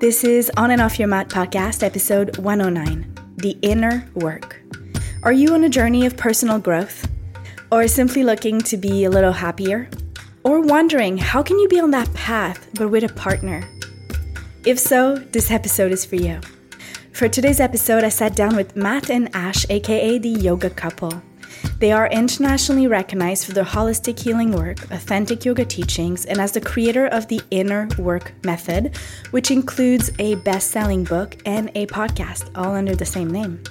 This is On and Off Your Mat podcast, episode 109 The Inner Work. Are you on a journey of personal growth? Or simply looking to be a little happier? Or wondering how can you be on that path but with a partner? If so, this episode is for you. For today's episode, I sat down with Matt and Ash, aka the yoga couple. They are internationally recognized for their holistic healing work, authentic yoga teachings, and as the creator of the Inner Work Method, which includes a best selling book and a podcast, all under the same name.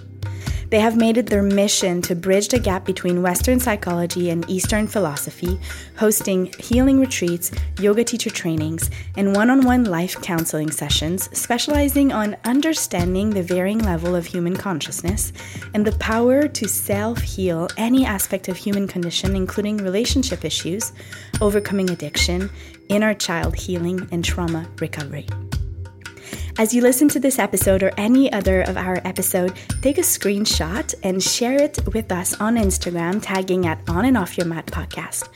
They have made it their mission to bridge the gap between Western psychology and Eastern philosophy, hosting healing retreats, yoga teacher trainings, and one on one life counseling sessions, specializing on understanding the varying level of human consciousness and the power to self heal any aspect of human condition, including relationship issues, overcoming addiction, inner child healing, and trauma recovery. As you listen to this episode or any other of our episode, take a screenshot and share it with us on Instagram, tagging at On and Off Your Mat podcast.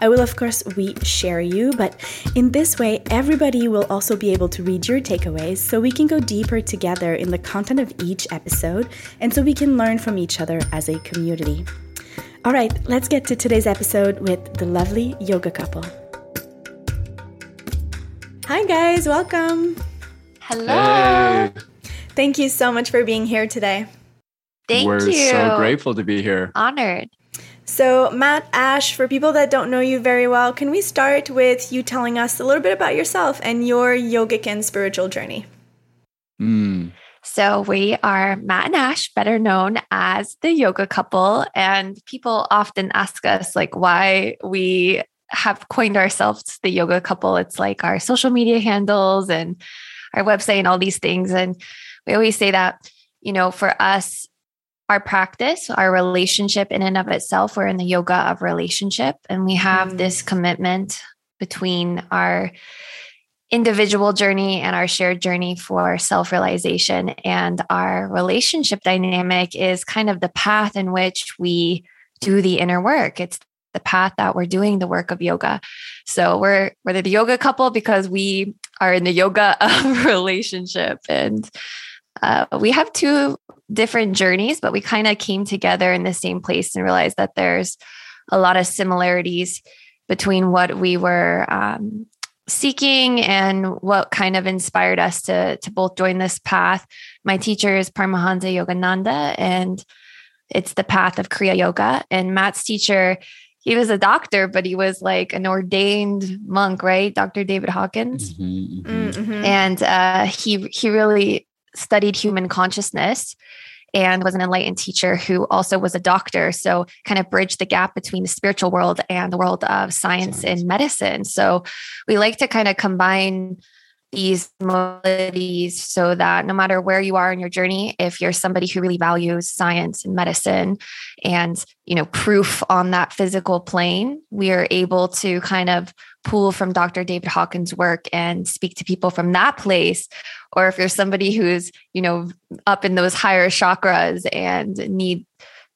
I will, of course, we share you, but in this way, everybody will also be able to read your takeaways so we can go deeper together in the content of each episode and so we can learn from each other as a community. All right, let's get to today's episode with the lovely yoga couple. Hi, guys, welcome. Hello. Hey, Thank you so much for being here today. Thank you. we're so grateful to be here. Honored. So, Matt, Ash, for people that don't know you very well, can we start with you telling us a little bit about yourself and your yogic and spiritual journey? Mm, So we are Matt and Ash, better known as the yoga couple. And people often ask us like why we have coined ourselves the yoga couple. It's like our social media handles and our website and all these things. And we always say that, you know, for us, our practice, our relationship in and of itself, we're in the yoga of relationship. And we have Mm. this commitment between our individual journey and our shared journey for self realization. And our relationship dynamic is kind of the path in which we do the inner work. It's the path that we're doing the work of yoga. So we're we're the yoga couple because we are in the yoga of relationship, and uh, we have two different journeys, but we kind of came together in the same place and realized that there's a lot of similarities between what we were um, seeking and what kind of inspired us to to both join this path. My teacher is Paramahansa Yogananda, and it's the path of Kriya Yoga. And Matt's teacher, he was a doctor, but he was like an ordained monk, right? Dr. David Hawkins mhm, mhm. Mm-hmm. and uh, he he really studied human consciousness and was an enlightened teacher who also was a doctor so kind of bridged the gap between the spiritual world and the world of science, Science. and medicine so we like to kind of combine these modalities so that no matter where you are in your journey if you're somebody who really values science and medicine and you know proof on that physical plane we are able to kind of pull from Dr. David Hawkins' work and speak to people from that place. Or if you're somebody who's, you know, up in those higher chakras and need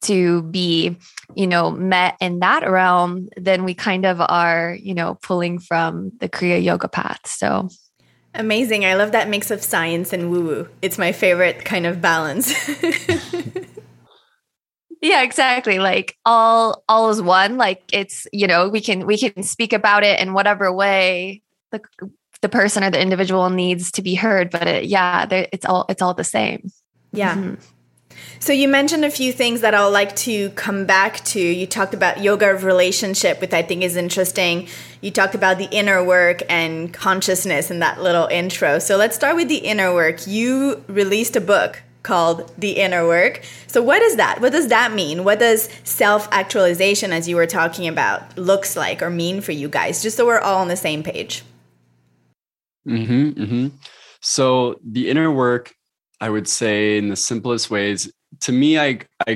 to be, you know, met in that realm, then we kind of are, you know, pulling from the Kriya Yoga path. So Amazing. I love that mix of science and woo woo. It's my favorite kind of balance. yeah, exactly. Like all all is one. Like it's, you know, we can we can speak about it in whatever way the the person or the individual needs to be heard, but it, yeah, it's all it's all the same. yeah. Mhm. So you mentioned a few things that I'll like to come back to. You talked about yoga of relationship, which I think is interesting. You talked about the inner work and consciousness in that little intro. So let's start with the inner work. You released a book called The Inner Work. So what is that? What does that mean? What does self-actualization as you were talking about looks like or mean for you guys? Just so we're all on the same page. hmm hmm So the inner work, I would say, in the simplest ways, to me, I I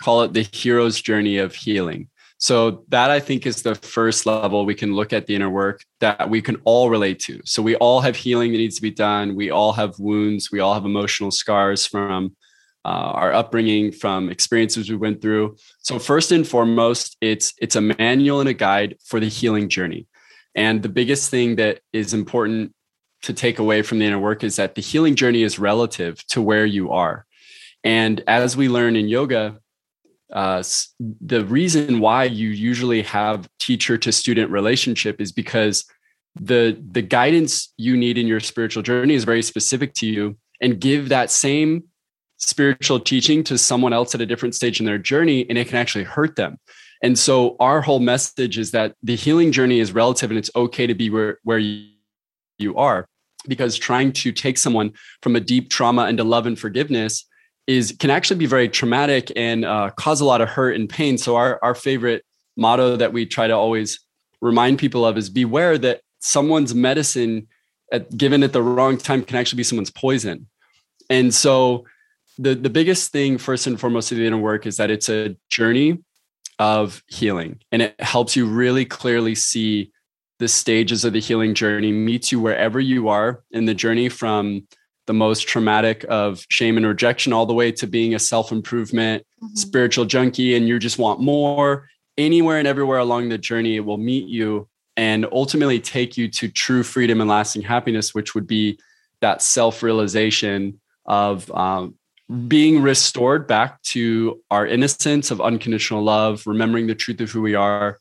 call it the hero's journey of healing. So that I think is the first level we can look at the inner work that we can all relate to. So we all have healing that needs to be done. We all have wounds. We all have emotional scars from uh, our upbringing, from experiences we went through. So first and foremost, it's it's a manual and a guide for the healing journey. And the biggest thing that is important to take away from the inner work is that the healing journey is relative to where you are. And as we learn in yoga, uh, the reason why you usually have teacher to student relationship is because the the guidance you need in your spiritual journey is very specific to you and give that same spiritual teaching to someone else at a different stage in their journey and it can actually hurt them and so our whole message is that the healing journey is relative and it's okay to be where, where you, you are. Because trying to take someone from a deep trauma into love and forgiveness is can actually be very traumatic and uh, cause a lot of hurt and pain. So our, our favorite motto that we try to always remind people of is beware that someone's medicine at, given at the wrong time can actually be someone's poison. And so the the biggest thing first and foremost of the inner work is that it's a journey of healing. And it helps you really clearly see the stages of the healing journey meets you wherever you are in the journey from the most traumatic of shame and rejection all the way to being a self-improvement mm-hmm. spiritual junkie and you just want more anywhere and everywhere along the journey it will meet you and ultimately take you to true freedom and lasting happiness which would be that self-realization of um, being restored back to our innocence of unconditional love, remembering the truth of who we are,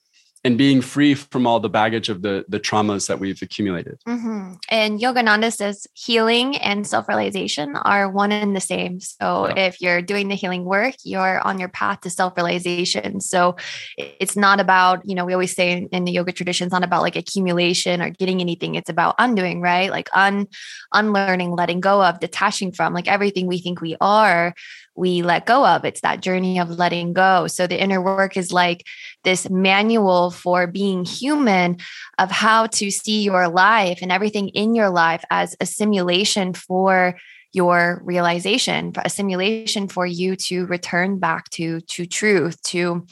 and being free from all the baggage of the the traumas that we've accumulated. Mm-hmm. And Yogananda says healing and self realization are one and the same. So yeah. if you're doing the healing work, you're on your path to self realization. So it's not about you know we always say in, in the yoga tradition, it's not about like accumulation or getting anything. It's about undoing, right? Like un unlearning, letting go of, detaching from, like everything we think we are we let go of. It's that journey of letting go. So the inner work is like this manual for being human of how to see your life and everything in your life as a simulation for your realization, a simulation for you to return back to to truth, to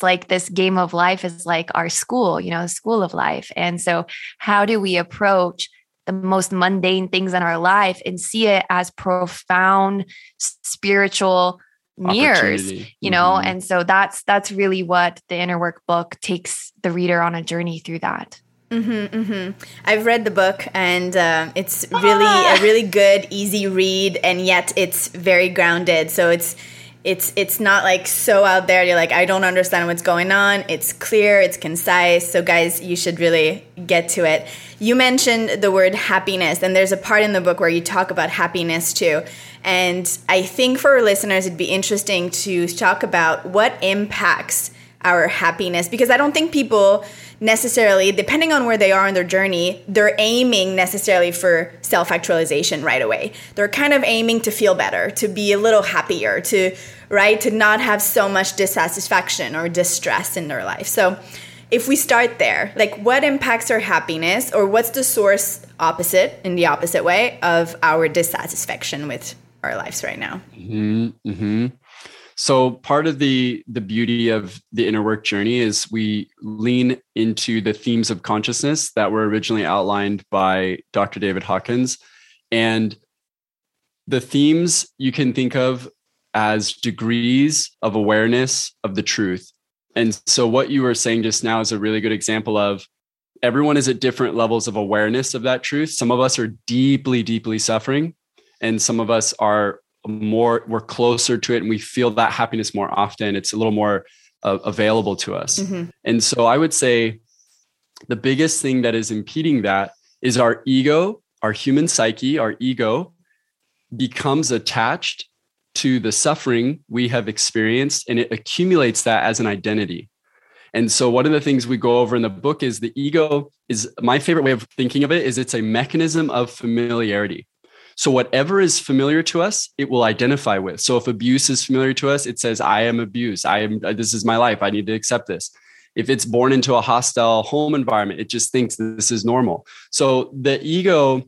it's like this game of life is like our school, you know, school of life. And so how do we approach the most mundane things in our life and see it as profound spiritual mirrors you know mm-hmm. and so that's that's really what the inner work book takes the reader on a journey through that Mm-hmm, mm-hmm. I've read the book, and uh, it's really ah! a really good, easy read, and yet it's very grounded. So it's it's it's not like so out there. You're like, I don't understand what's going on. It's clear, it's concise. So guys, you should really get to it. You mentioned the word happiness, and there's a part in the book where you talk about happiness too. And I think for our listeners, it'd be interesting to talk about what impacts our happiness because I don't think people necessarily, depending on where they are in their journey, they're aiming necessarily for self actualization right away. They're kind of aiming to feel better, to be a little happier, to, right, to not have so much dissatisfaction or distress in their life. So, if we start there, like what impacts our happiness or what's the source opposite in the opposite way of our dissatisfaction with our lives right now? Mm-hmm, mm-hmm. So part of the the beauty of the inner work journey is we lean into the themes of consciousness that were originally outlined by Dr. David Hawkins and the themes you can think of as degrees of awareness of the truth and so, what you were saying just now is a really good example of everyone is at different levels of awareness of that truth. Some of us are deeply, deeply suffering, and some of us are more, we're closer to it and we feel that happiness more often. It's a little more uh, available to us. Mm-hmm. And so, I would say the biggest thing that is impeding that is our ego, our human psyche, our ego becomes attached to the suffering we have experienced and it accumulates that as an identity. And so one of the things we go over in the book is the ego is my favorite way of thinking of it is it's a mechanism of familiarity. So whatever is familiar to us, it will identify with. So if abuse is familiar to us, it says I am abused. I am uh, this is my life. I need to accept this. If it's born into a hostile home environment, it just thinks this is normal. So the ego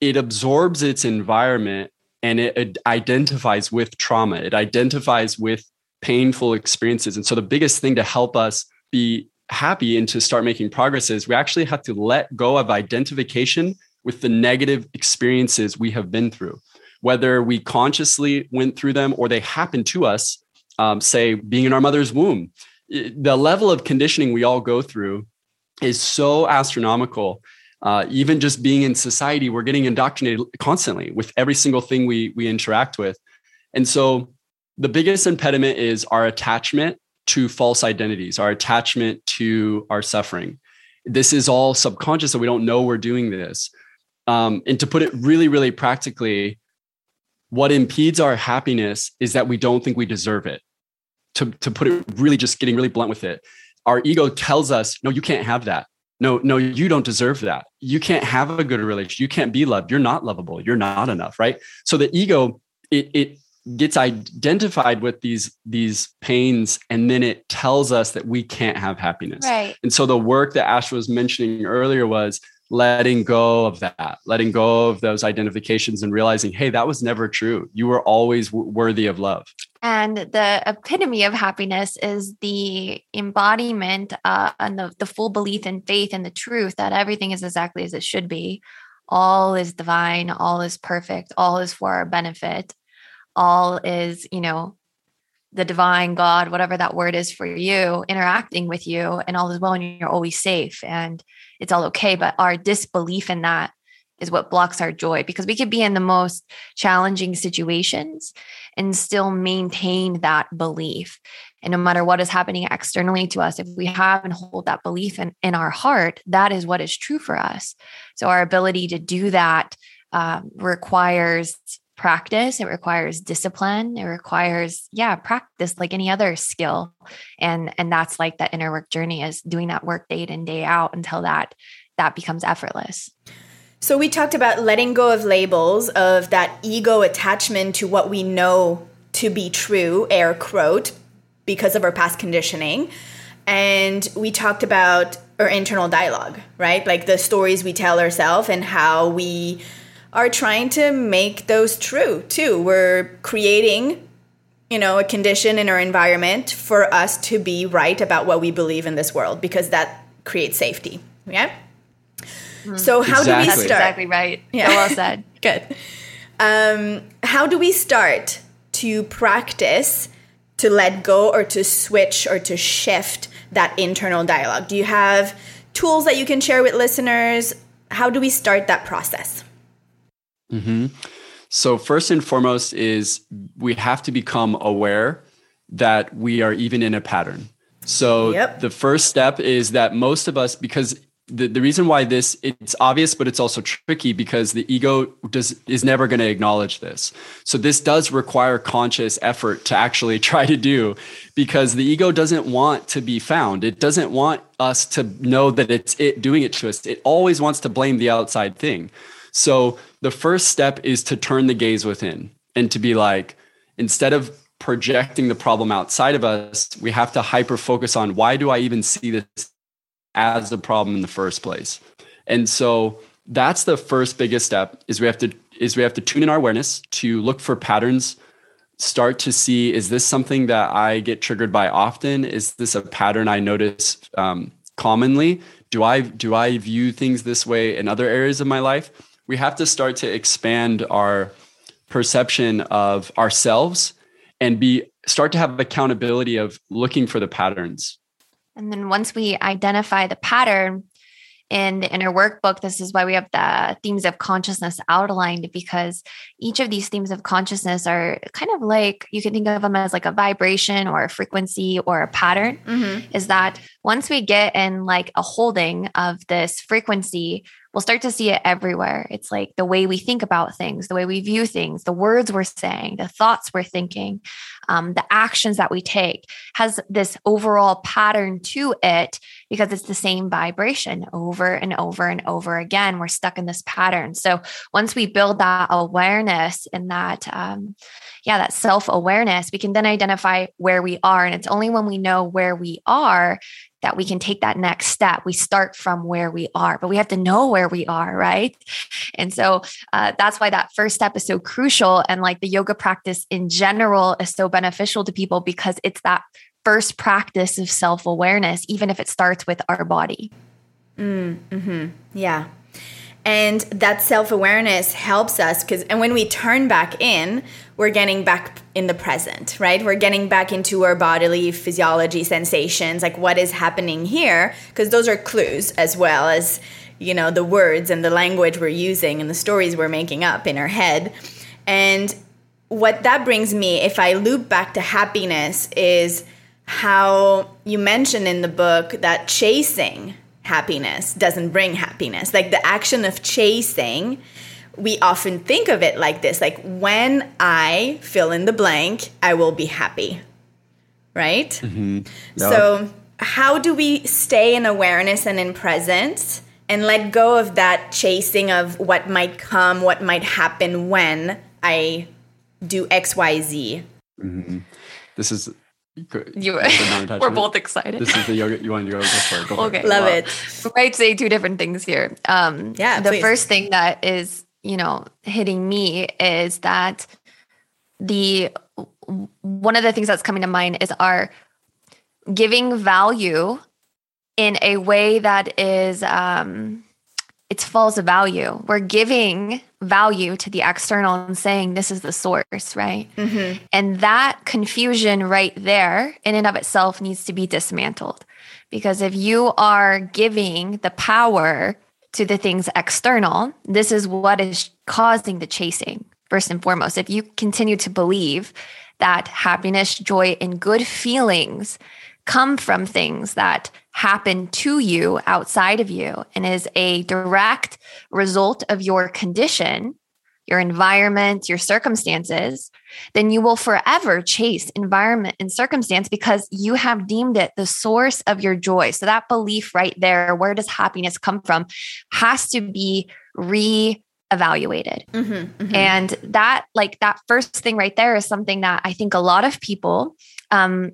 it absorbs its environment and it, it identifies with trauma it identifies with painful experiences and so the biggest thing to help us be happy and to start making progress is we actually have to let go of identification with the negative experiences we have been through whether we consciously went through them or they happened to us um, say being in our mother's womb the level of conditioning we all go through is so astronomical Uh, even just being in society, we're getting indoctrinated constantly with every single thing we we interact with. And so the biggest impediment is our attachment to false identities, our attachment to our suffering. This is all subconscious, so we don't know we're doing this. Um, and to put it really, really practically, what impedes our happiness is that we don't think we deserve it. To, to put it really, just getting really blunt with it, our ego tells us, no, you can't have that. No, no, you don't deserve that. You can't have a good relationship. You can't be loved. You're not lovable. You're not enough, right? So the ego, it, it gets identified with these these pains and then it tells us that we can't have happiness right and so the work that ash was mentioning earlier was letting go of that letting go of those identifications and realizing hey that was never true. You were always w- worthy of love. And the epitome of happiness is the embodiment uh, and the, the full belief and faith in the truth that everything is exactly as it should be. All is divine all is perfect all is for our benefit. All is, you know, the divine God, whatever that word is for you, interacting with you, and all is well, and you're always safe. And it's all okay. But our disbelief in that is what blocks our joy because we could be in the most challenging situations and still maintain that belief. And no matter what is happening externally to us, if we have and hold that belief in, in our heart, that is what is true for us. So our ability to do that um, requires practice it requires discipline it requires yeah practice like any other skill. And and that's like that inner work journey is doing that work day in day out until that that becomes effortless. So we talked about letting go of labels of that ego attachment to what we know to be true air quote because of our past conditioning. And we talked about our internal dialogue right? Like the stories we tell ourselves and how we are trying to make those true too. We're creating, you know, a condition in our environment for us to be right about what we believe in this world because that creates safety. Yeah. Mm-hmm. So how exactly. do we start? That's exactly right. Yeah. So well said. Good. Um, how do we start to practice to let go or to switch or to shift that internal dialogue? Do you have tools that you can share with listeners? How do we start that process? Mm-hmm. So, first and foremost, is we have to become aware that we are even in a pattern. So, yep. the first step is that most of us, because the, the reason why this it's obvious but it's also tricky because the ego does is never going to acknowledge this so this does require conscious effort to actually try to do because the ego doesn't want to be found it doesn't want us to know that it's it doing it to us it always wants to blame the outside thing so the first step is to turn the gaze within and to be like, instead of projecting the problem outside of us, we have to hyper focus on why do I even see this as a problem in the first place? And so that's the first biggest step is we have to is we have to tune in our awareness to look for patterns start to see is this something that i get triggered by often? Is this a pattern i notice um, commonly? Do i do i view things this way in other areas of my life we have to start to expand our perception of ourselves and be start to have accountability of looking for the patterns and then once we identify the pattern in the inner workbook this is why we have the themes of consciousness outlined because each of these themes of consciousness are kind of like you can think of them as like a vibration or a frequency or a pattern mm-hmm. is that once we get in like a holding of this frequency we'll start to see it everywhere. It's like the way we think about things, the way we view things, the words we're saying, the thoughts we're thinking, um, the actions that we take has this overall pattern to it because it's the same vibration over and over and over again. We're stuck in this pattern. So once we build that awareness and that, um, yeah, that self awareness, we can then identify where we are. And it's only when we know where we are that we can take that next step. We start from where we are, but we have to know where we are, right? And so uh, that's why that first step is so crucial. And like the yoga practice in general is so beneficial to people because it's that first practice of self awareness, even if it starts with our body. Mm, hmm Yeah. And that self awareness helps us because, and when we turn back in, we're getting back in the present, right? We're getting back into our bodily physiology sensations, like what is happening here, because those are clues as well as you know, the words and the language we're using and the stories we're making up in our head. And what that brings me, if I loop back to happiness, is how you mentioned in the book that chasing happiness doesn't bring happiness. Like the action of chasing, we often think of it like this like when I fill in the blank, I will be happy. Right? Mm-hmm. Yep. So, how do we stay in awareness and in presence and let go of that chasing of what might come, what might happen when I do XYZ? Mm-hmm. This is you, we're both excited. This is the yoga. You wanted to go, go for. Go okay, love it. We might say two different things here. Um, yeah. The please. first thing that is, you know, hitting me is that the one of the things that's coming to mind is our giving value in a way that is um, it's false value. We're giving value to the external and saying this is the source, right? Mm-hmm. And that confusion right there, in and of itself, needs to be dismantled. Because if you are giving the power to the things external, this is what is causing the chasing, first and foremost. If you continue to believe that happiness, joy, and good feelings come from things that happen to you outside of you and is a direct result of your condition, your environment, your circumstances, then you will forever chase environment and circumstance because you have deemed it the source of your joy. So that belief right there, where does happiness come from, has to be re evaluated. Mm-hmm, mm-hmm. And that, like that first thing right there, is something that I think a lot of people, um,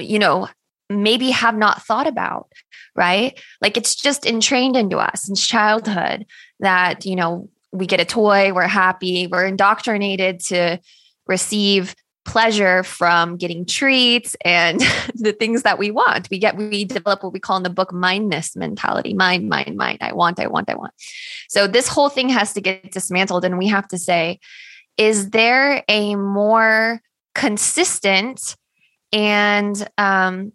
you know, maybe have not thought about, right? Like it's just entrained into us since childhood that, you know, we get a toy, we're happy, we're indoctrinated to receive pleasure from getting treats and the things that we want. We get, we develop what we call in the book mindness mentality mind, mind, mind. I want, I want, I want. So this whole thing has to get dismantled. And we have to say, is there a more consistent and um,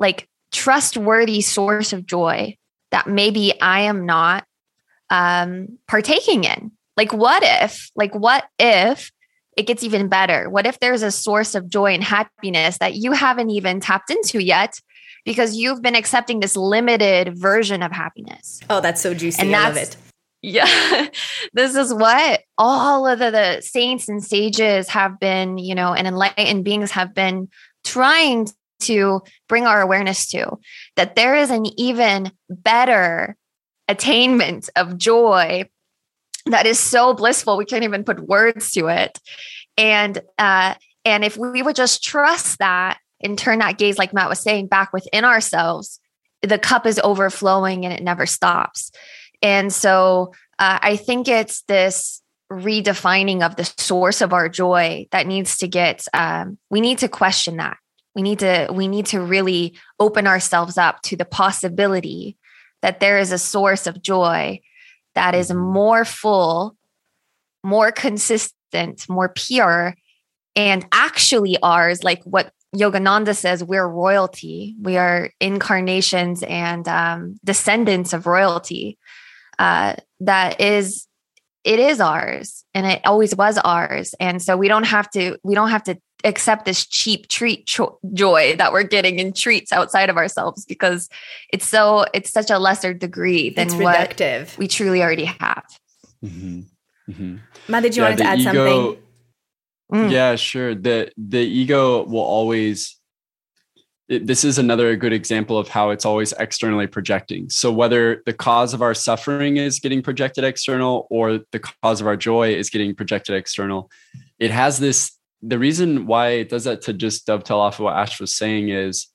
like trustworthy source of joy that maybe I am not um, partaking in. Like, what if, like, what if it gets even better? What if there's a source of joy and happiness that you haven't even tapped into yet because you've been accepting this limited version of happiness? Oh, that's so juicy. And I love it. Yeah. this is what all of the, the saints and sages have been, you know, and enlightened beings have been trying to bring our awareness to that there is an even better attainment of joy that is so blissful we can't even put words to it. And uh and if we would just trust that and turn that gaze like matt was saying back within ourselves the cup is overflowing and it never stops. And so uh, i think it's this redefining of the source of our joy that needs to get um, we need to question that we need to we need to really open ourselves up to the possibility that there is a source of joy that is mm-hmm. more full more consistent more pure and actually ours like what yogananda says we're royalty. We are incarnations and um, descendants of royalty. Uh, that is it is ours and it always was ours. And so we don't have to we don't have to accept this cheap treat cho- joy that we're getting in treats outside of ourselves because it's so it's such a lesser degree than what we truly already have. Mm-hmm. Mm-hmm. Matt, did you yeah, want to add ego, something? Mm. Yeah, sure. The the ego will always. It, this is another good example of how it's always externally projecting. So whether the cause of our suffering is getting projected external or the cause of our joy is getting projected external, it has this the reason why it does that to just dovetail off of what Ash was saying is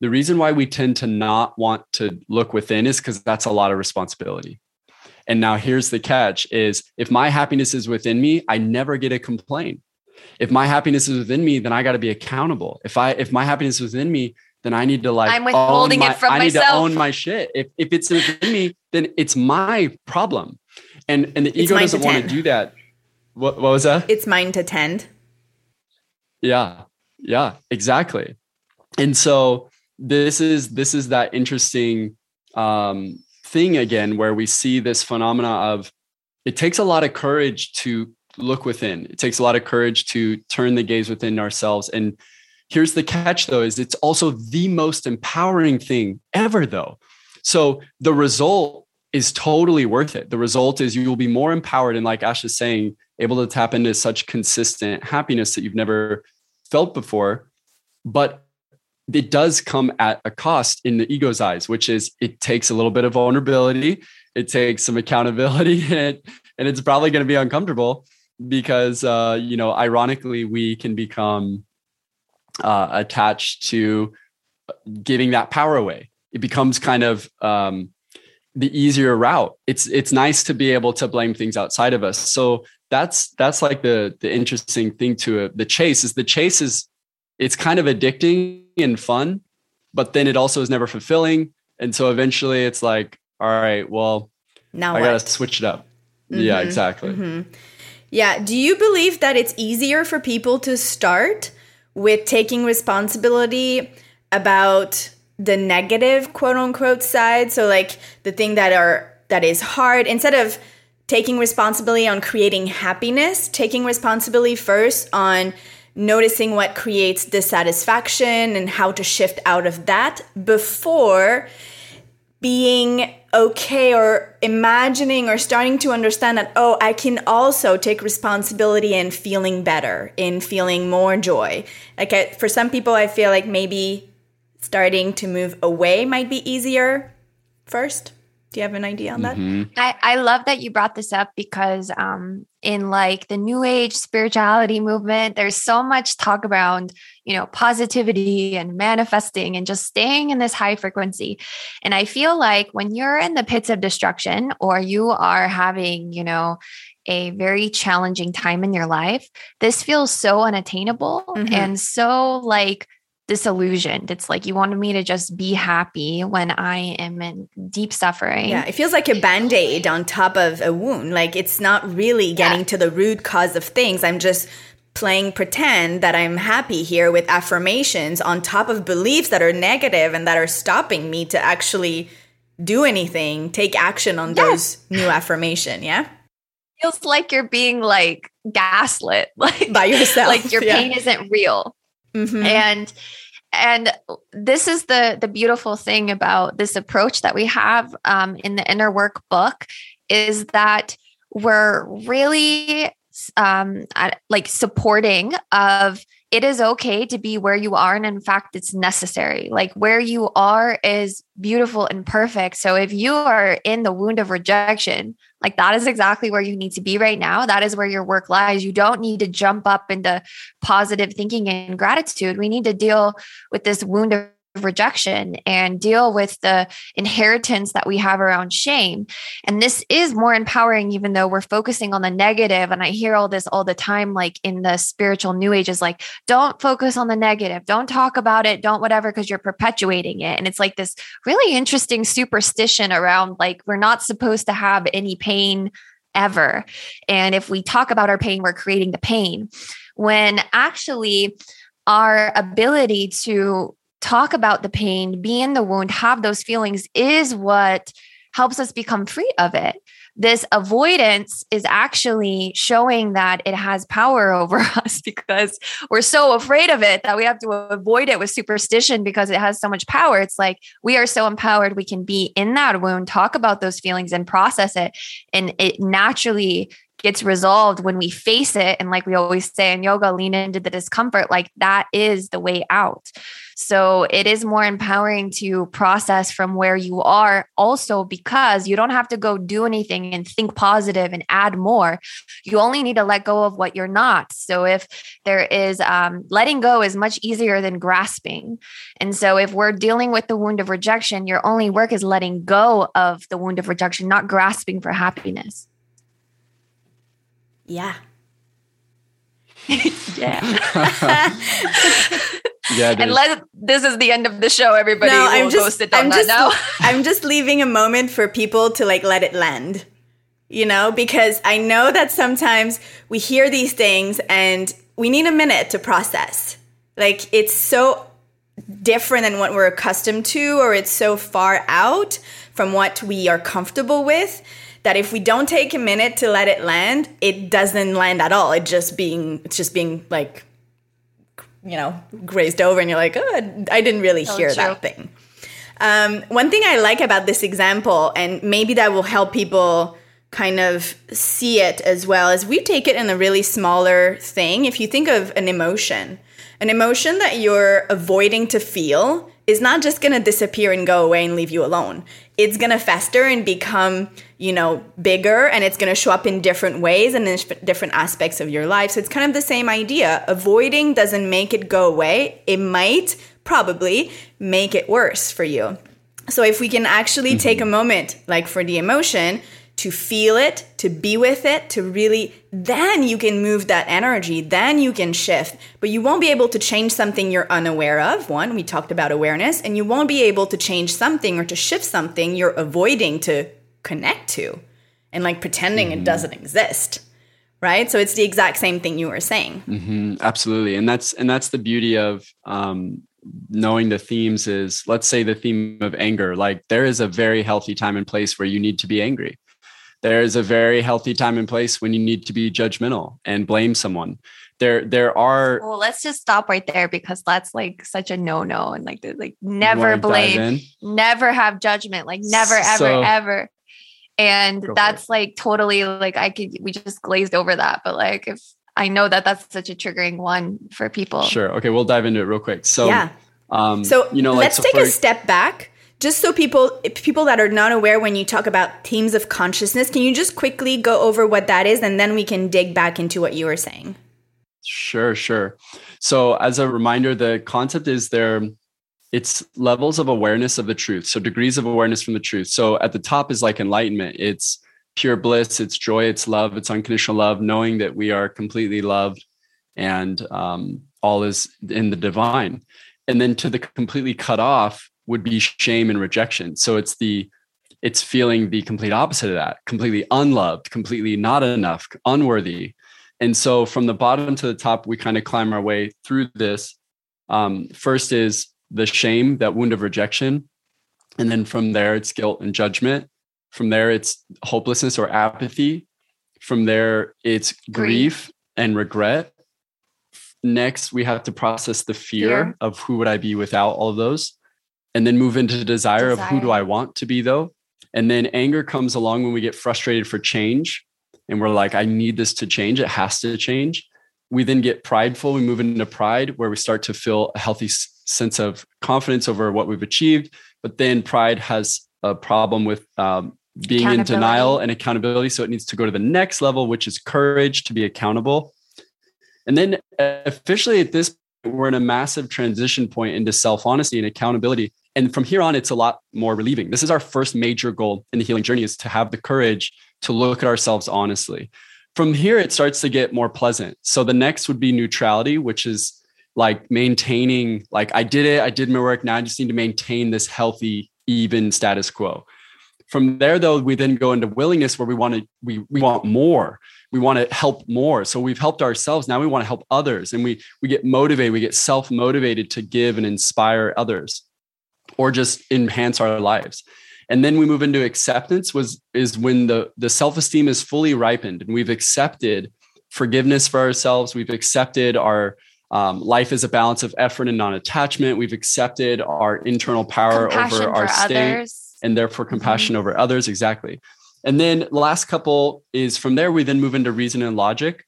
the reason why we tend to not want to look within is because that's a lot of responsibility. And now here's the catch is if my happiness is within me, I never get a complaint. If my happiness is within me, then I got to be accountable. If I if my happiness is within me, then I need to like I'm withholding my, it from I myself. need to own my shit. If if it's within me, then it's my problem. And and the it's ego doesn't want to do that. What, what was that? It's mine to tend. Yeah. Yeah, exactly. And so this is this is that interesting um thing again where we see this phenomena of it takes a lot of courage to look within. It takes a lot of courage to turn the gaze within ourselves. And here's the catch though, is it's also the most empowering thing ever though. So the result is totally worth it. The result is you will be more empowered and like Ash is saying, able to tap into such consistent happiness that you've never felt before. But it does come at a cost in the ego's eyes, which is it takes a little bit of vulnerability, it takes some accountability, and, and it's probably going to be uncomfortable because, uh, you know, ironically, we can become uh, attached to giving that power away. It becomes kind of um, the easier route. It's it's nice to be able to blame things outside of us. So that's that's like the the interesting thing to it. The chase is the chase is it's kind of addicting and fun, but then it also is never fulfilling. And so eventually it's like, all right, well, now I got to switch it up. Mm-hmm. Yeah, exactly. Mm-hmm. Yeah. Do you believe that it's easier for people to start with taking responsibility about the negative quote unquote side? So like the thing that are that is hard instead of taking responsibility on creating happiness, taking responsibility first on noticing what creates dissatisfaction and how to shift out of that before being okay or imagining or starting to understand that, oh, I can also take responsibility in feeling better, in feeling more joy. Like I, for some people, I feel like maybe starting to move away might be easier first. Do you have an idea on that? Mm-hmm. I, I love that you brought this up because um, in like the new age spirituality movement, there's so much talk around, you know, positivity and manifesting and just staying in this high frequency. And I feel like when you're in the pits of destruction or you are having, you know, a very challenging time in your life, this feels so unattainable mm-hmm. and so like disillusioned. It's like you wanted me to just be happy when I am in deep suffering. Yeah, it feels like a band aid on top of a wound. Like it's not really getting yeah. to the root cause of things. I'm just playing pretend that I'm happy here with affirmations on top of beliefs that are negative and that are stopping me to actually do anything, take action on yes. those new affirmation. Yeah. Feels like you're being like gaslit, like by yourself. Like your yeah. pain isn't real. Mm-hmm. And and this is the the beautiful thing about this approach that we have um, in the inner work book is that we're really um, like supporting of it is okay to be where you are and in fact it's necessary. Like where you are is beautiful and perfect. So if you are in the wound of rejection like that is exactly where you need to be right now. That is where your work lies. You don't need to jump up into positive thinking and gratitude. We need to deal with this wound of rejection and deal with the inheritance that we have around shame. And this is more empowering, even though we're focusing on the negative. And I hear all this all the time, like in the spiritual new age, is like, don't focus on the negative, don't talk about it, don't whatever, because you're perpetuating it. And it's like this really interesting superstition around like, we're not supposed to have any pain ever. And if we talk about our pain, we're creating the pain. When actually, our ability to talk about the pain, be in the wound, have those feelings is what helps us become free of it. This avoidance is actually showing that it has power over us because we're so afraid of it that we have to avoid it with superstition because it has so much power. It's like we are so empowered, we can be in that wound, talk about those feelings and process it. And it naturally gets resolved when we face it. And like we always say in yoga, lean into the discomfort. Like that is the way out. So it is more empowering to process from where you are also because you don't have to go do anything and think positive and add more. You only need to let go of what you're not. So if there is um, letting go is much easier than grasping. And so if we're dealing with the wound of rejection, your only work is letting go of the wound of rejection, not grasping for happiness. Yeah. yeah. yeah. And let this is the end of the show. Everybody no, I'm just, I'm just, now. I'm just leaving a moment for people to like let it land. You know, because I know that sometimes we hear these things and we need a minute to process. Like it's so different than what we're accustomed to or it's so far out from what we are comfortable with that if we don't take a minute to let it land it doesn't land at all. It just being it's just being like you know grazed over and you're like oh i didn't really oh, hear true. that thing. Um, one thing i like about this example and maybe that will help people kind of see it as well as we take it in a really smaller thing. If you think of an emotion an emotion that you're avoiding to feel is not just going to disappear and go away and leave you alone. It's going to fester and become, you know, bigger and it's going to show up in different ways and in different aspects of your life. So it's kind of the same idea. Avoiding doesn't make it go away. It might probably make it worse for you. So if we can actually mm-hmm. take a moment like for the emotion to feel it, to be with it, to really, then you can move that energy, then you can shift. But you won't be able to change something you're unaware of. One, we talked about awareness, and you won't be able to change something or to shift something you're avoiding to connect to and like pretending mm-hmm. it doesn't exist. Right. So it's the exact same thing you were saying. Mm-hmm. Absolutely. And that's, and that's the beauty of, um, knowing the themes is let's say the theme of anger like there is a very healthy time and place where you need to be angry there's a very healthy time and place when you need to be judgmental and blame someone. There, there are. Well, let's just stop right there because that's like such a no-no, and like, like never blame, never have judgment, like never, ever, so, ever. And that's like totally like I could. We just glazed over that, but like if I know that that's such a triggering one for people. Sure. Okay, we'll dive into it real quick. So yeah. Um, so you know, let's so take for, a step back just so people people that are not aware when you talk about themes of consciousness can you just quickly go over what that is and then we can dig back into what you were saying? Sure sure. So as a reminder the concept is there it's levels of awareness of the truth. So degrees of awareness from the truth. So at the top is like enlightenment. It's pure bliss it's joy it's love it's unconditional love knowing that we are completely loved and um, all is in the divine. And then to the completely cut off would be shame and rejection. So it's the it's feeling the complete opposite of that, completely unloved, completely not enough, unworthy. And so from the bottom to the top, we kind of climb our way through this. Um, first is the shame, that wound of rejection. And then from there, it's guilt and judgment. From there, it's hopelessness or apathy. From there, it's grief, and regret. Next, we have to process the fear, fear of who would I be without all of those and then move into desire, desire of who do I want to be though. And then anger comes along when we get frustrated for change and we're like, I need this to change. It has to change. We then get prideful. We move into pride where we start to feel a healthy sense of confidence over what we've achieved. But then pride has a problem with um, being in denial and accountability. So it needs to go to the next level, which is courage to be accountable. And then officially at this we're in a massive transition point into self honesty and accountability. And from here on, it's a lot more relieving. This is our first major goal in the healing journey is to have the courage to look at ourselves honestly. From here, it starts to get more pleasant. So the next would be neutrality, which is like maintaining, like, I did it, I did my work. Now I just need to maintain this healthy, even status quo. From there, though, we then go into willingness where we want to, we, we want more we want to help more so we've helped ourselves now we want to help others and we we get motivated we get self motivated to give and inspire others or just enhance our lives. And then we move into acceptance was is when the the self esteem is fully ripened and we've accepted forgiveness for ourselves. We've accepted our um, life is a balance of effort and non-attachment. We've accepted our internal power compassion over our state others. and therefore compassion mm-hmm. over others. Exactly. And then the last couple is from there, we then move into reason and logic,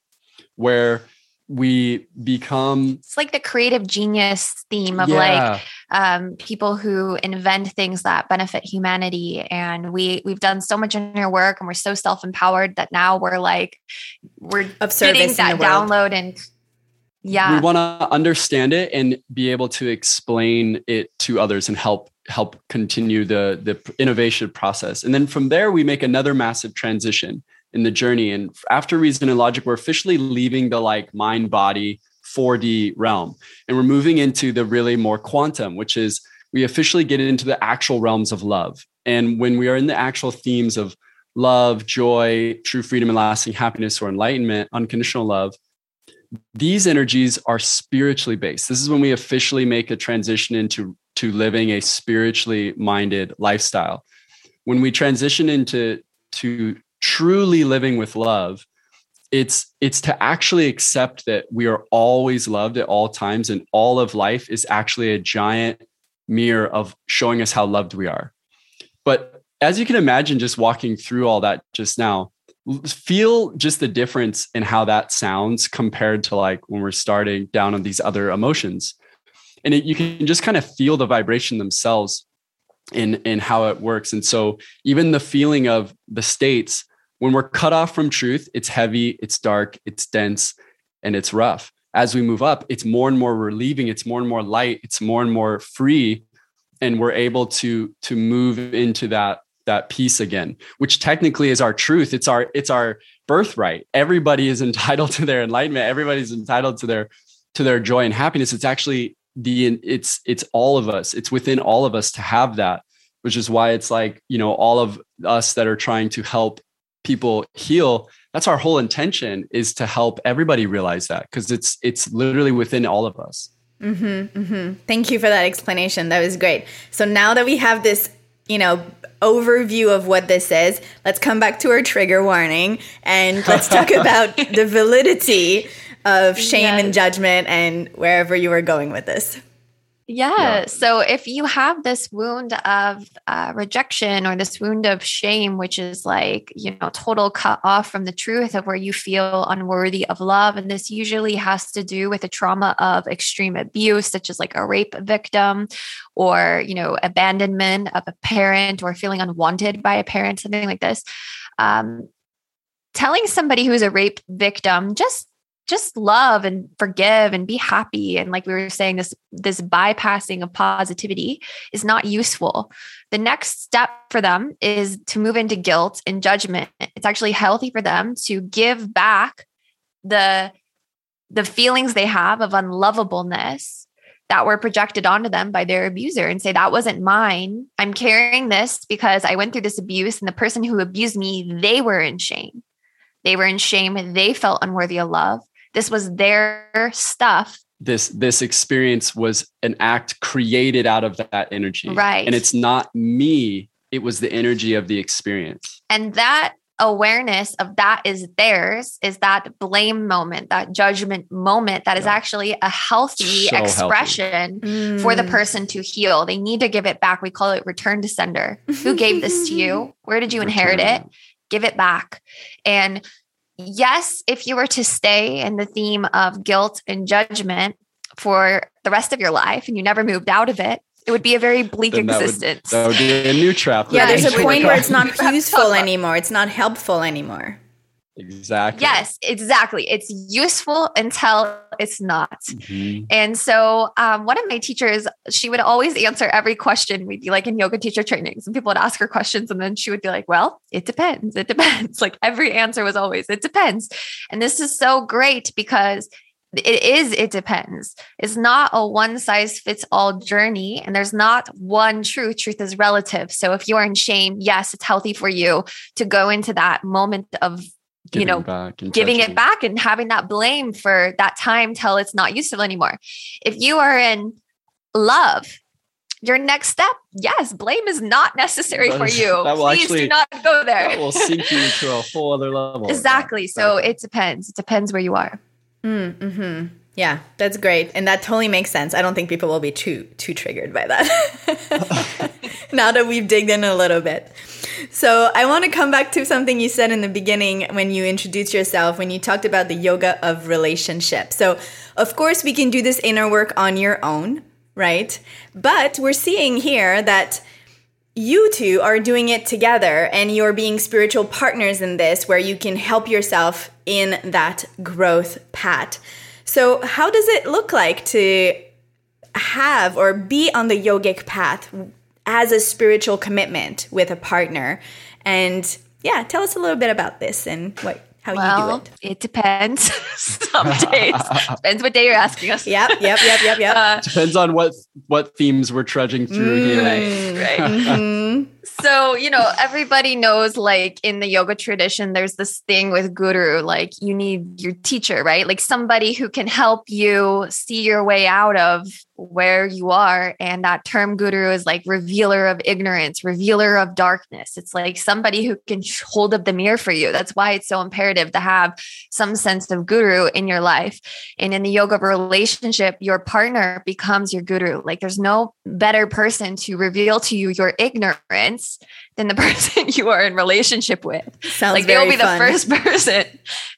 where we become it's like the creative genius theme of yeah. like um, people who invent things that benefit humanity. And we we've done so much in our work and we're so self-empowered that now we're like we're of getting that download and yeah. We want to understand it and be able to explain it to others and help help continue the the innovation process. And then from there we make another massive transition in the journey and after reason and logic we're officially leaving the like mind body 4d realm and we're moving into the really more quantum which is we officially get into the actual realms of love and when we are in the actual themes of love joy true freedom and lasting happiness or enlightenment unconditional love these energies are spiritually based. This is when we officially make a transition into to living a spiritually minded lifestyle. When we transition into to truly living with love, it's it's to actually accept that we are always loved at all times and all of life is actually a giant mirror of showing us how loved we are. But as you can imagine just walking through all that just now, feel just the difference in how that sounds compared to like when we're starting down on these other emotions and it, you can just kind of feel the vibration themselves in in how it works and so even the feeling of the states when we're cut off from truth it's heavy it's dark it's dense and it's rough. As we move up it's more and more relieving it's more and more light it's more and more free and we're able to to move into that that peace again which technically is our truth. It's our it's our birthright. Everybody is entitled to their enlightenment. Everybody's entitled to their to their joy and happiness. It's actually the it's it's all of us. It's within all of us to have that which is why it's like you know all of us that are trying to help people heal that's our whole intention is to help everybody realize that because it's it's literally within all of us mm-hmm, mm-hmm. thank you for that explanation that was great so now that we have this you know overview of what this is, let's come back to our trigger warning and let's talk about the validity of shame yes. and judgment and wherever you are going with this. Yeah. yeah. So if you have this wound of uh, rejection or this wound of shame, which is like, you know, total cut off from the truth of where you feel unworthy of love, and this usually has to do with a trauma of extreme abuse, such as like a rape victim or, you know, abandonment of a parent or feeling unwanted by a parent, something like this. Um, telling somebody who's a rape victim, just just love and forgive and be happy. And like we were saying this this bypassing of positivity is not useful. The next step for them is to move into guilt and judgment. It's actually healthy for them to give back the the feelings they have of unlovableness that were projected onto them by their abuser and say that wasn't mine. I'm carrying this because i went through this abuse and the person who abused me they were in shame. They were in shame. They felt unworthy of love this was their stuff. This this experience was an act created out of that energy. Right. And it's not me, it was the energy of the experience. And that awareness of that is theirs is that blame moment, that judgment moment that is yeah. actually a healthy so expression healthy. for the mm. person to heal. They need to give it back. We call it return to sender. Who gave this to you? Where did you inherit it? Give it back. And yes, if you were to stay in the theme of guilt and judgment for the rest of your life and you never moved out of it, it would be a very bleak then existence. That would, that would, be a new trap. Yeah, there's a point where it's not useful anymore. It's not helpful anymore. Exactly. Yes, exactly. It's useful until it's not. Mm-hmm. And so, um, one of my teachers, she would always answer every question. We'd be like in yoga teacher trainings, and people would ask her questions, and then she would be like, "Well, it depends. It depends." Like every answer was always, "It depends." And this is so great because it is it depends it's not a one size fits all journey and there's not one truth truth is relative so if you are in shame yes it's healthy for you to go into that moment of giving you know giving it back and having that blame for that time till it's not useful anymore. If you are in love your next step yes blame is not necessary for you. please actually, do not go there. that will sink you to a whole other level. Exactly. So it depends. It depends where you are. Mm, hmm yeah that's great and that totally makes sense i don't think people will be too too triggered by that now that we've digged in a little bit so I want to come back to something you said in the beginning when you introduced yourself, when you talked about the yoga of relationship. So, of course, we can do this inner work on your own, right? But we're seeing here that you two are doing it together and you're being spiritual partners in this where you can help yourself in that growth path. So, how does it look like to have or be on the yogic path as a spiritual commitment with a partner. And yeah, tell us a little bit about this and what how well, you do it. It depends. Some days depends what day you're asking us. Yep, yep, yep, yep, yep. Uh, depends on what what themes we're trudging through mm, here. Right, right. Mm-hmm. So you know everybody knows like in the yoga tradition there's this thing with guru like you need your teacher right? Like somebody who can help you see your way out of where you are. And that term guru is like revealer of ignorance revealer of darkness. It's like somebody who can hold up the mirror for you. That's why it's so imperative to have some sense of guru in your life. And in the yoga relationship your partner becomes your guru. Like there's no better person to reveal to you your ignorance than the person you are in relationship with. Sounds like they'll be fun. the first person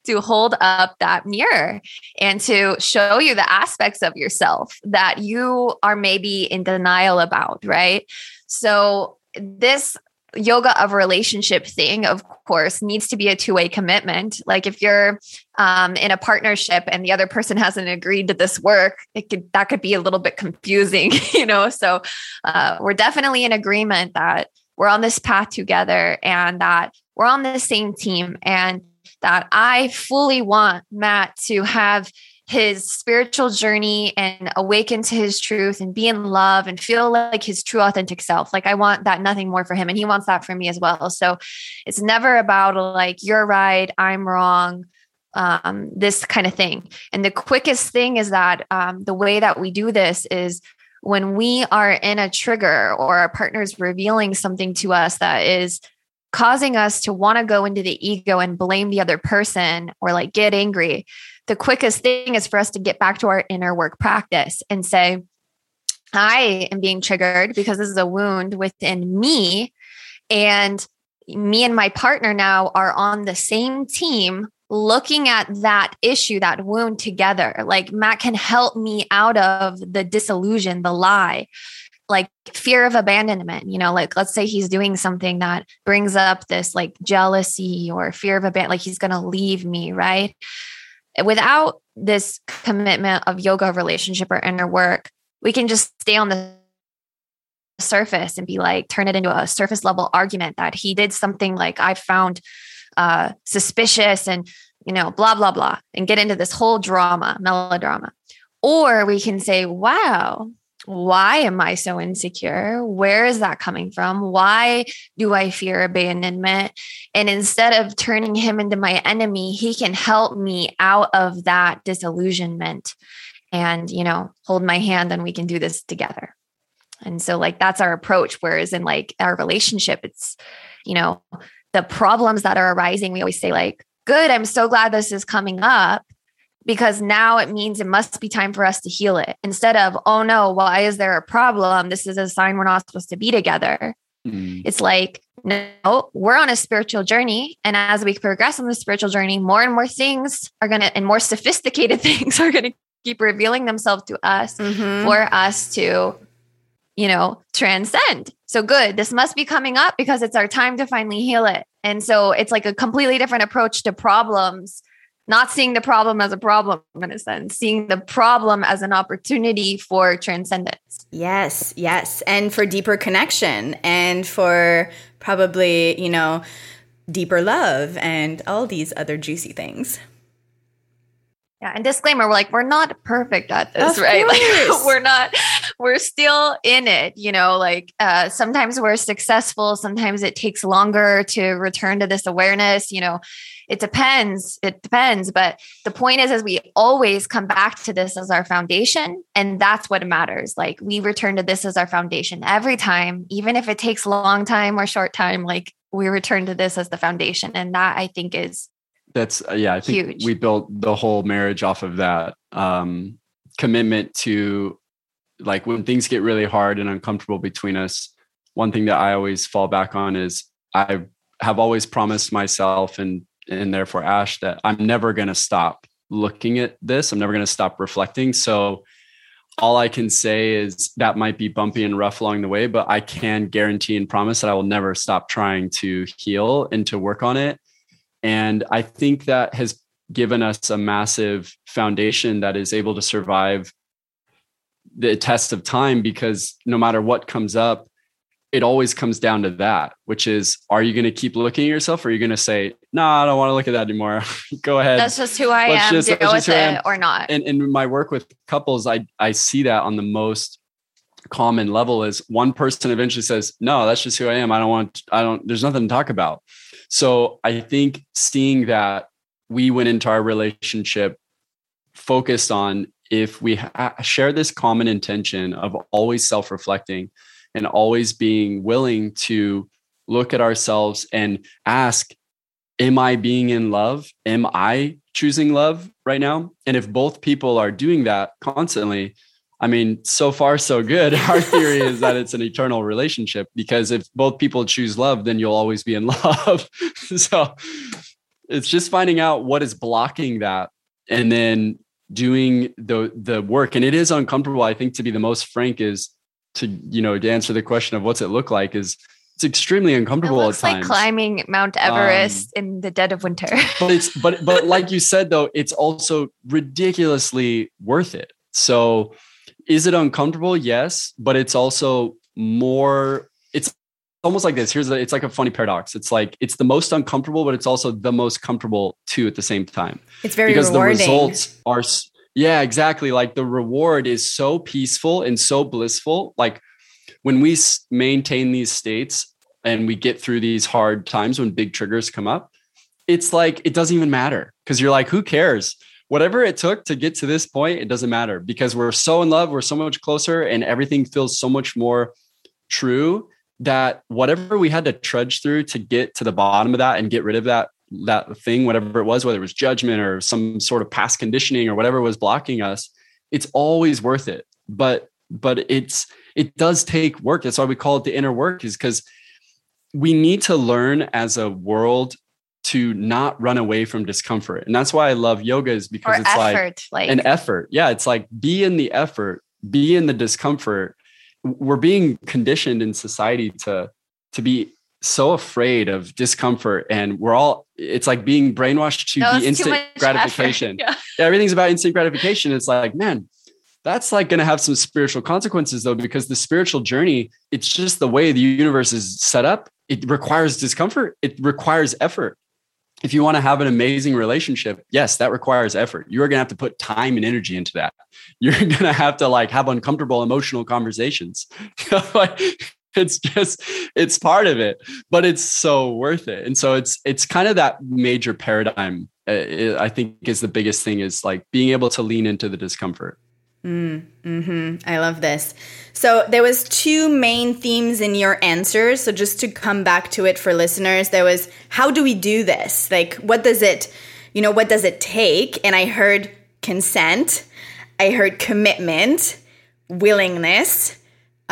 to hold up that mirror and to show you the aspects of yourself that you are maybe in denial about, right? So this yoga of relationship thing of course needs to be a two-way commitment. Like if you're um, in a partnership and the other person hasn't agreed to this work it could that could be a little bit confusing you know? So uh, we're definitely in agreement that we're on this path together and that we're on the same team and that I fully want Matt to have his spiritual journey and awaken to his truth and be in love and feel like his true authentic self. Like I want that nothing more for him and he wants that for me as well. So it's never about like you're right, I'm wrong um, this kind of thing. And the quickest thing is that um, the way that we do this is when we are in a trigger or our partner's revealing something to us that is causing us to want to go into the ego and blame the other person or like get angry, the quickest thing is for us to get back to our inner work practice and say, I am being triggered because this is a wound within me. And me and my partner now are on the same team looking at that issue, that wound together. Like Matt can help me out of the disillusion, the lie, like fear of abandonment. You know, like let's say he's doing something that brings up this like jealousy or fear of abandonment, like he's going to leave me, right? Without this commitment of yoga relationship or inner work, we can just stay on the surface and be like, turn it into a surface level argument that he did something like I found uh, suspicious and you know blah blah blah and get into this whole drama melodrama. Or we can say wow why am i so insecure? Where is that coming from? Why do i fear abandonment? And instead of turning him into my enemy he can help me out of that disillusionment and you know hold my hand and we can do this together. And so like that's our approach whereas in like our relationship it's you know the problems that are arising, we always say, like, good, I'm so glad this is coming up because now it means it must be time for us to heal it instead of, oh no, why is there a problem? This is a sign we're not supposed to be together. Mm. It's like, no, we're on a spiritual journey. And as we progress on the spiritual journey, more and more things are going to, and more sophisticated things are going to keep revealing themselves to us mm-hmm. for us to you know, transcend. So good. This must be coming up because it's our time to finally heal it. And so it's like a completely different approach to problems, not seeing the problem as a problem in a sense, seeing the problem as an opportunity for transcendence. Yes, yes. And for deeper connection and for probably, you know, deeper love and all these other juicy things. Yeah, and disclaimer, we're like, we're not perfect at this, of right? Like we're not, we're still in it, you know, like uh sometimes we're successful, sometimes it takes longer to return to this awareness, you know. It depends. It depends. But the point is, as we always come back to this as our foundation. And that's what matters. Like we return to this as our foundation every time, even if it takes a long time or short time, like we return to this as the foundation. And that I think is that's uh, yeah i think Huge. we built the whole marriage off of that um commitment to like when things get really hard and uncomfortable between us one thing that i always fall back on is i have always promised myself and and therefore ash that i'm never going to stop looking at this. I'm never going to stop reflecting. So all i can say is that might be bumpy and rough along the way but i can guarantee and promise that i will never stop trying to heal and to work on it. And I think that has given us a massive foundation that is able to survive the test of time because no matter what comes up, it always comes down to that, which is are you going to keep looking at yourself or are you going to say, no, nah, I don't want to look at that anymore? Go ahead. That's just who I let's am. Just, deal with it or not. And in my work with couples, I, I see that on the most common level is one person eventually says, No, that's just who I am. I don't want, I don't, there's nothing to talk about. So I think seeing that we went into our relationship focused on if we ha- share this common intention of always self reflecting and always being willing to look at ourselves and ask, Am I being in love? Am I choosing love right now? And if both people are doing that constantly, I mean, so far, so good. Our theory is that it's an eternal relationship because if both people choose love, then you'll always be in love. so it's just finding out what is blocking that and then doing the the work. And it is uncomfortable, I think, to be the most frank, is to, you know, to answer the question of what's it look like is it's extremely uncomfortable it looks at like climbing Mount Everest um, in the dead of winter. but it's but but like you said though, it's also ridiculously worth it. So is it uncomfortable? Yes, but it's also more. It's almost like this. Here's a, it's like a funny paradox. It's like it's the most uncomfortable, but it's also the most comfortable too at the same time. It's very because rewarding. the results are. Yeah, exactly. Like the reward is so peaceful and so blissful. Like when we maintain these states and we get through these hard times when big triggers come up, it's like it doesn't even matter because you're like, who cares? whatever it took to get to this point, it doesn't matter because we're so in love, we're so much closer, and everything feels so much more true that whatever we had to trudge through to get to the bottom of that and get rid of that that thing whatever it was whether it was judgment or some sort of past conditioning or whatever was blocking us it's always worth it but but it's it does take work that's why we call it the inner work is because we need to learn as a world to not run away from discomfort. And that's why I love yoga is because or it's effort, like, like, an effort. Yeah. It's like be in the effort, be in the discomfort. We're being conditioned in society to, to be so afraid of discomfort and we're all it's like being brainwashed to no, be instant gratification yeah. yeah. everything's about instant gratification it's like man that's like going to have some spiritual consequences though because the spiritual journey it's just the way the universe is set up it requires discomfort it requires effort if you want to have an amazing relationship, yes, that requires effort. You're going to have to put time and energy into that. You're going to have to like have uncomfortable emotional conversations. it's just it's part of it, but it's so worth it. And so it's it's kind of that major paradigm uh, I think is the biggest thing is like being able to lean into the discomfort. Mm, hmm I love this. So there was two main themes in your answers. So just to come back to it for listeners, there was how do we do this? Like what does it, you know, what does it take? And I heard consent, I heard commitment, willingness,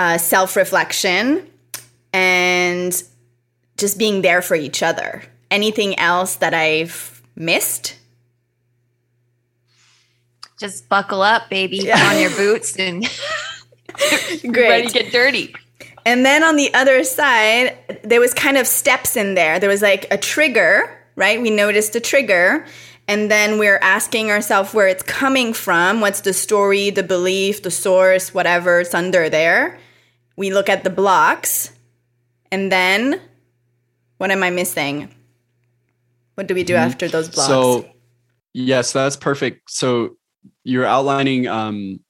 uh, self-reflection, and just being there for each other. Anything else that I've missed? just buckle up, baby, yeah. on your boots and Great. ready to get dirty. And then on the other side, there was kind of steps in there. There was like a trigger, right? We noticed a trigger. And then we're asking ourselves where it's coming from. What's the story, the belief, the source, whatever's under there. We look at the blocks. And then what am I missing? What do we do mm-hmm. after those blocks? So, yes, that's perfect. So, you're outlining um,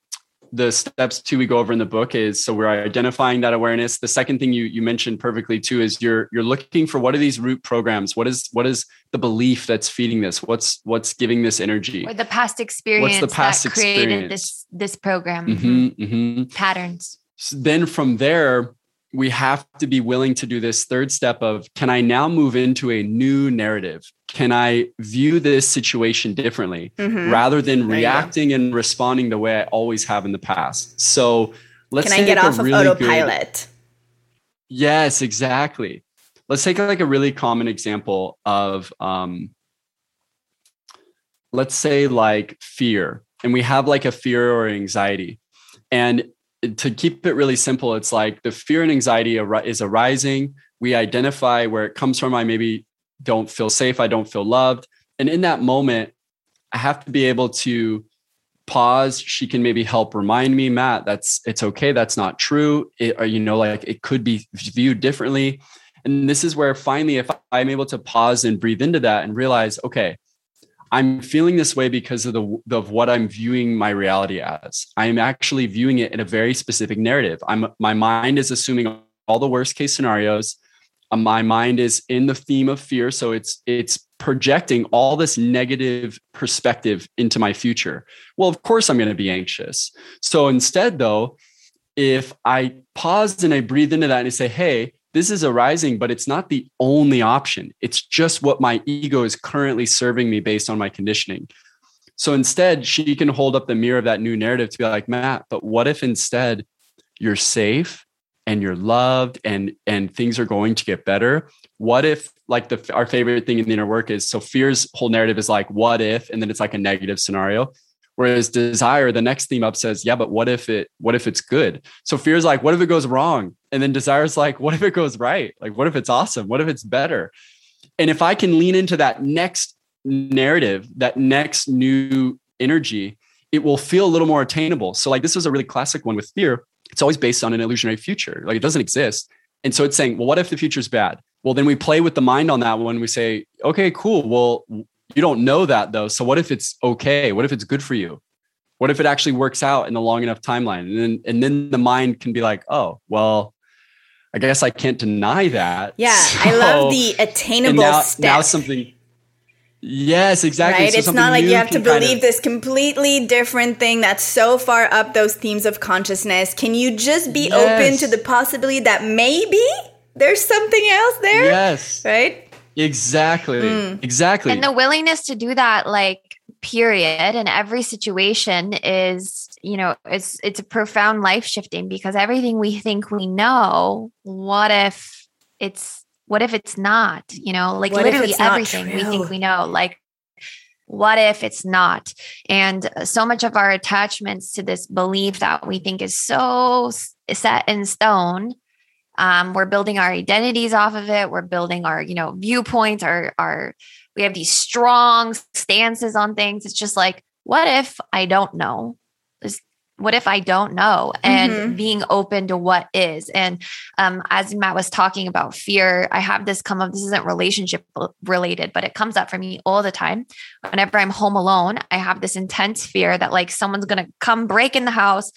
the steps two we go over in the book is so we're identifying that awareness the second thing you you mentioned perfectly too is you're you're looking for what are these root programs what is what is the belief that's feeding this what's what's giving this energy or the past experience what's the past that created this this program mm-hmm, mm-hmm. patterns so then from there we have to be willing to do this third step of can I now move into a new narrative? Can I view this situation differently mm-hmm. rather than there reacting and responding the way I always have in the past? So let's can I get off really of autopilot? Good, yes, exactly. Let's take like a really common example of, um, let's say like fear, and we have like a fear or anxiety. And to keep it really simple, it's like the fear and anxiety is arising. We identify where it comes from. I maybe don't feel safe. I don't feel loved. And in that moment, I have to be able to pause. She can maybe help remind me, Matt, that's it's okay. That's not true. It, or, you know, like it could be viewed differently. And this is where finally, if I'm able to pause and breathe into that and realize, okay, I'm feeling this way because of the of what I'm viewing my reality as. I'm actually viewing it in a very specific narrative. I'm my mind is assuming all the worst case scenarios. Uh, my mind is in the theme of fear, so it's it's projecting all this negative perspective into my future. Well, of course I'm going to be anxious. So instead though, if I pause and I breathe into that and I say, "Hey, this is arising, but it's not the only option. It's just what my ego is currently serving me based on my conditioning. So instead, she can hold up the mirror of that new narrative to be like, Matt, but what if instead you're safe and you're loved and and things are going to get better? What if like the our favorite thing in the inner work is so fear's whole narrative is like what if and then it's like a negative scenario. Whereas desire, the next theme up says, yeah, but what if it, what if it's good? So fear is like, what if it goes wrong? And then desire is like, what if it goes right? Like, what if it's awesome? What if it's better? And if I can lean into that next narrative, that next new energy, it will feel a little more attainable. So like this is a really classic one with fear. It's always based on an illusionary future. Like it doesn't exist. And so it's saying, well, what if the future's bad? Well, then we play with the mind on that one. We say, okay, cool. Well, you don't know that though. So what if it's okay? What if it's good for you? What if it actually works out in the long enough timeline? And then and then the mind can be like, oh, well, I guess I can't deny that. Yeah, so, I love the attainable now, step. Now something. Yes, exactly. Right? So it's not like you have to believe kind of, this completely different thing that's so far up those themes of consciousness. Can you just be yes. open to the possibility that maybe there's something else there? Yes. Right? Exactly. Mm. Exactly. And the willingness to do that, like, period in every situation is you know it's it's a profound life shifting because everything we think we know what if it's what if it's not you know like what literally everything we think we know like what if it's not and so much of our attachments to this belief that we think is so set in stone um, we're building our identities off of it. We're building our, you know, viewpoints, our, our, we have these strong stances on things. It's just like, what if I don't know? Is what if I don't know? And mm-hmm. being open to what is. And um, as Matt was talking about fear, I have this come up. This isn't relationship related, but it comes up for me all the time. Whenever I'm home alone, I have this intense fear that like someone's gonna come break in the house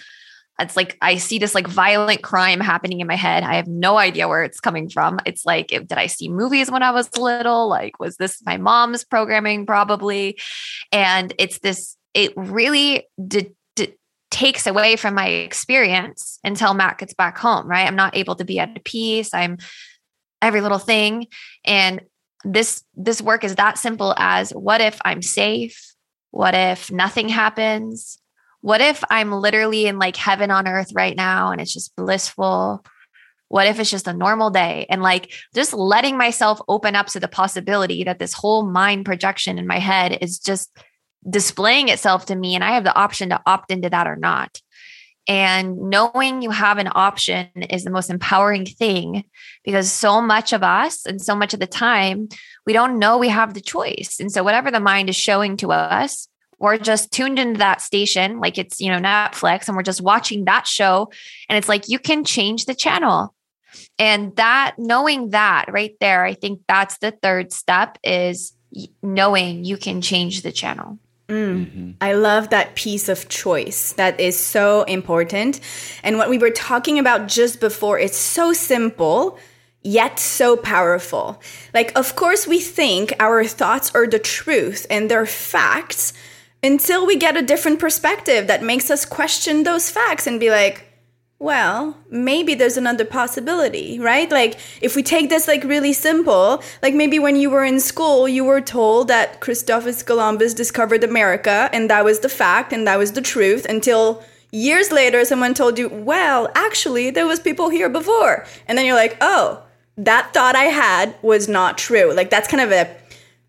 it's like I see this like violent crime happening in my head. I have no idea where it's coming from. It's like, did I see movies when I was little? Like, was this my mom's programming? Probably. And it's this, it really did, takes away from my experience until Matt gets back home, right? I'm not able to be at peace. I'm every little thing. And this, this work is that simple as what if I'm safe? What if nothing happens? What if I'm literally in like heaven on earth right now and it's just blissful? What if it's just a normal day? And like just letting myself open up to the possibility that this whole mind projection in my head is just displaying itself to me and I have the option to opt into that or not. And knowing you have an option is the most empowering thing because so much of us and so much of the time, we don't know we have the choice. And so, whatever the mind is showing to us, we're just tuned into that station like it's you know netflix and we're just watching that show and it's like you can change the channel and that knowing that right there i think that's the third step is knowing you can change the channel Mm. Mm-hmm. I love that piece of choice. That is so important. And what we were talking about just before, it's so simple, yet so powerful. Like, of course, we think our thoughts are the truth and they're facts, until we get a different perspective that makes us question those facts and be like, well, maybe there's another possibility, right? Like, if we take this like really simple, like maybe when you were in school, you were told that Christopher Columbus discovered America and that was the fact and that was the truth until years later someone told you, well, actually, there was people here before. And then you're like, oh, that thought I had was not true. Like, that's kind of a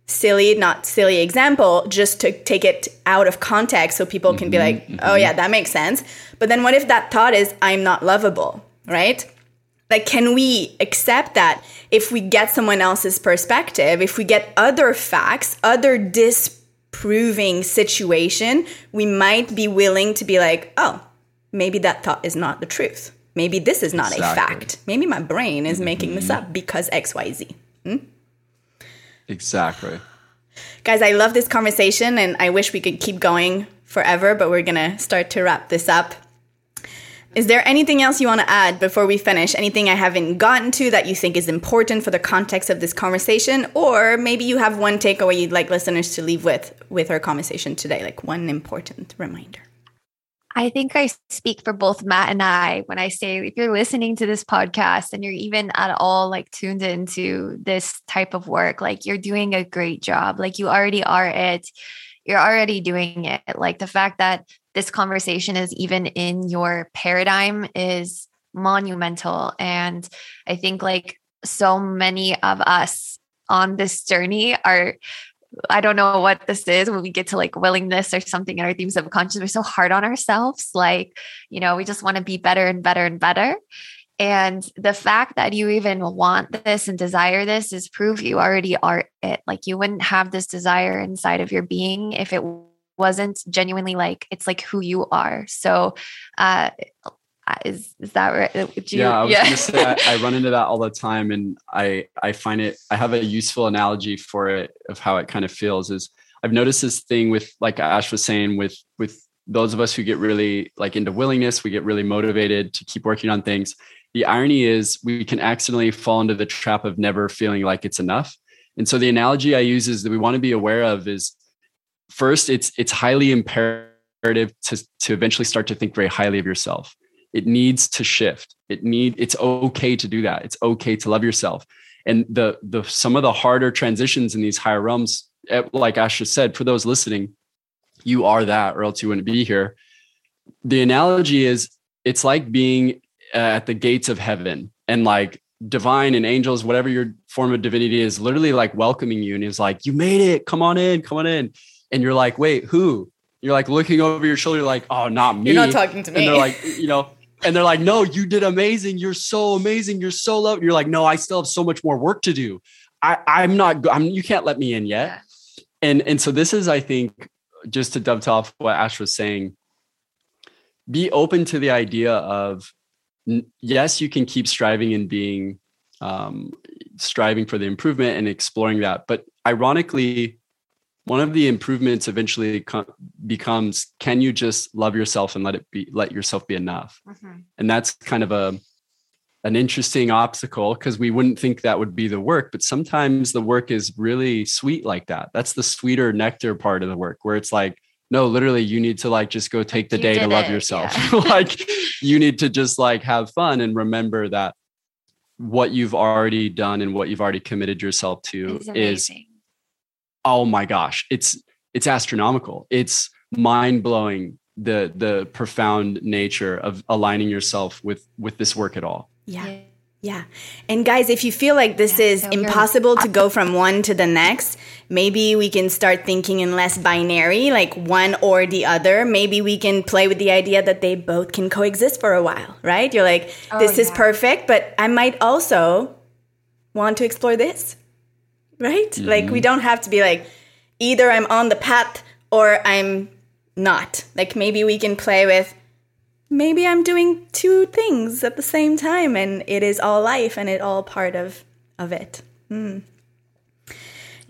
silly, not silly example, just to take it out of context so people can mm-hmm, be like, mm-hmm. oh, yeah, that makes sense. But then what if that thought is, I'm not lovable, right? Like, can we accept that if we get someone else's perspective, if we get other facts, other disproving situation, we might be willing to be like, oh, maybe that thought is not the truth. Maybe this is not exactly. a fact. Maybe my brain is making mm-hmm. this up because XYZ. Hmm? Exactly. Guys, I love this conversation and I wish we could keep going forever, but we're going to start to wrap this up. Is there anything else you want to add before we finish? Anything I haven't gotten to that you think is important for the context of this conversation? Or maybe you have one takeaway you'd like listeners to leave with with our conversation today, like one important reminder. I think I speak for both Matt and I when I say if you're listening to this podcast and you're even at all like tuned into this type of work, like you're doing a great job. Like you already are it. You're already doing it. Like the fact that this conversation is even in your paradigm is monumental. And I think like so many of us on this journey are I don't know what this is when we get to like willingness or something in our themes of conscious. We're so hard on ourselves. Like, you know, we just want to be better and better and better. And the fact that you even want this and desire this is proof you already are it. Like, you wouldn't have this desire inside of your being if it wasn't genuinely like it's like who you are. So, uh, is is that right? Uh, you, yeah, I was yeah. gonna say I, I, run into that all the time, and I I find it. I have a useful analogy for it of how it kind of feels. Is I've noticed this thing with like Ash was saying with with those of us who get really like into willingness, we get really motivated to keep working on things. The irony is we can accidentally fall into the trap of never feeling like it's enough. And so the analogy I use is that we want to be aware of is first it's it's highly imperative to to eventually start to think very highly of yourself it needs to shift. It need it's okay to do that. It's okay to love yourself. And the the some of the harder transitions in these higher realms eh, like ash just said for those listening you are that or else you wouldn't be here. The analogy is it's like being uh, at the gates of heaven and like divine and angels whatever your form of divinity is literally like welcoming you and is like you made it. Come on in. Come on in. And you're like wait who? You're like looking over your shoulder like oh not me you're not talking to me and they're like you know and they're like, no, you did amazing. You're so amazing. You're so loved. You're like, no, I still have so much more work to do. I, I'm not, I'm, you can't let me in yet. And, and so this is, I think, just to dovetail off what Ash was saying, be open to the idea of, yes, you can keep striving and being, um, striving for the improvement and exploring that. But ironically, one of the improvements eventually co- becomes can you just love yourself and let it be let yourself be enough mm-hmm. and that's kind of a an interesting obstacle because we wouldn't think that would be the work but sometimes the work is really sweet like that that's the sweeter nectar part of the work where it's like no literally you need to like just go take the you day to love it. yourself yeah. like you need to just like have fun and remember that what you've already done and what you've already committed yourself to is oh my gosh, it's it's astronomical. It's mind blowing the the profound nature of aligning yourself with with this work at all. Yeah. Yeah. And guys, if you feel like this yeah, is so impossible to go from one to the next, maybe we can start thinking in less binary, like one or the other. Maybe we can play with the idea that they both can coexist for a while, right? You're like, oh, this oh, yeah. is perfect, but I might also want to explore this right? Mm-hmm. Like we don't have to be like either I'm on the path or I'm not. Like maybe we can play with maybe I'm doing two things at the same time and it is all life and it all part of of it. Mm.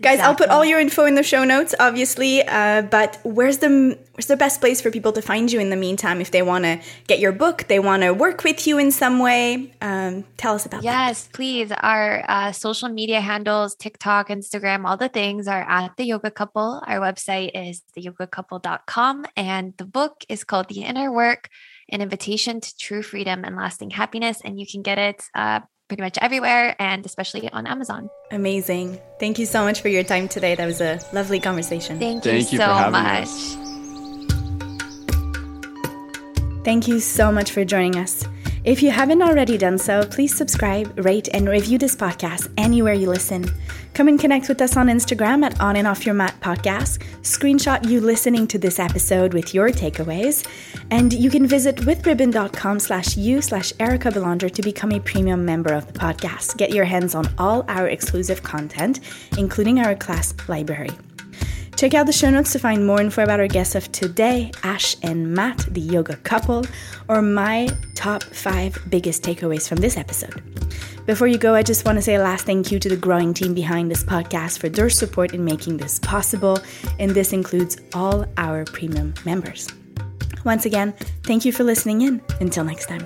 Guys. I'll put all your info in the show notes, obviously. Uh, but where's the where's the best place for people to find you in the meantime if they want to get your book, they want to work with you in some way? Um, tell us about yes, that. Yes, please. Our uh, social media handles, TikTok, Instagram, all the things are at the Yoga Couple. Our website is theyogacouple.com, and the book is called The Inner Work an invitation to true freedom and lasting happiness. And you can get it uh, pretty much everywhere and especially on Amazon. Amazing. Thank you so much for your time today. That was a lovely conversation. Thank, Thank you, you so much. Us. Thank you so much for joining us. If you haven't already done so, please subscribe, rate, and review this podcast anywhere you listen. Come and connect with us on Instagram at On and Off Your Mat Podcast. Screenshot you listening to this episode with your takeaways. And you can visit withribbon.com slash you slash Erica Belanger to become a premium member of the podcast. Get your hands on all our exclusive content, including our class library. Check out the show notes to find more info about our guests of today, Ash and Matt, the yoga couple, or my top five biggest takeaways from this episode. Before you go, I just want to say a last thank you to the growing team behind this podcast for their support in making this possible, and this includes all our premium members. Once again, thank you for listening in. Until next time.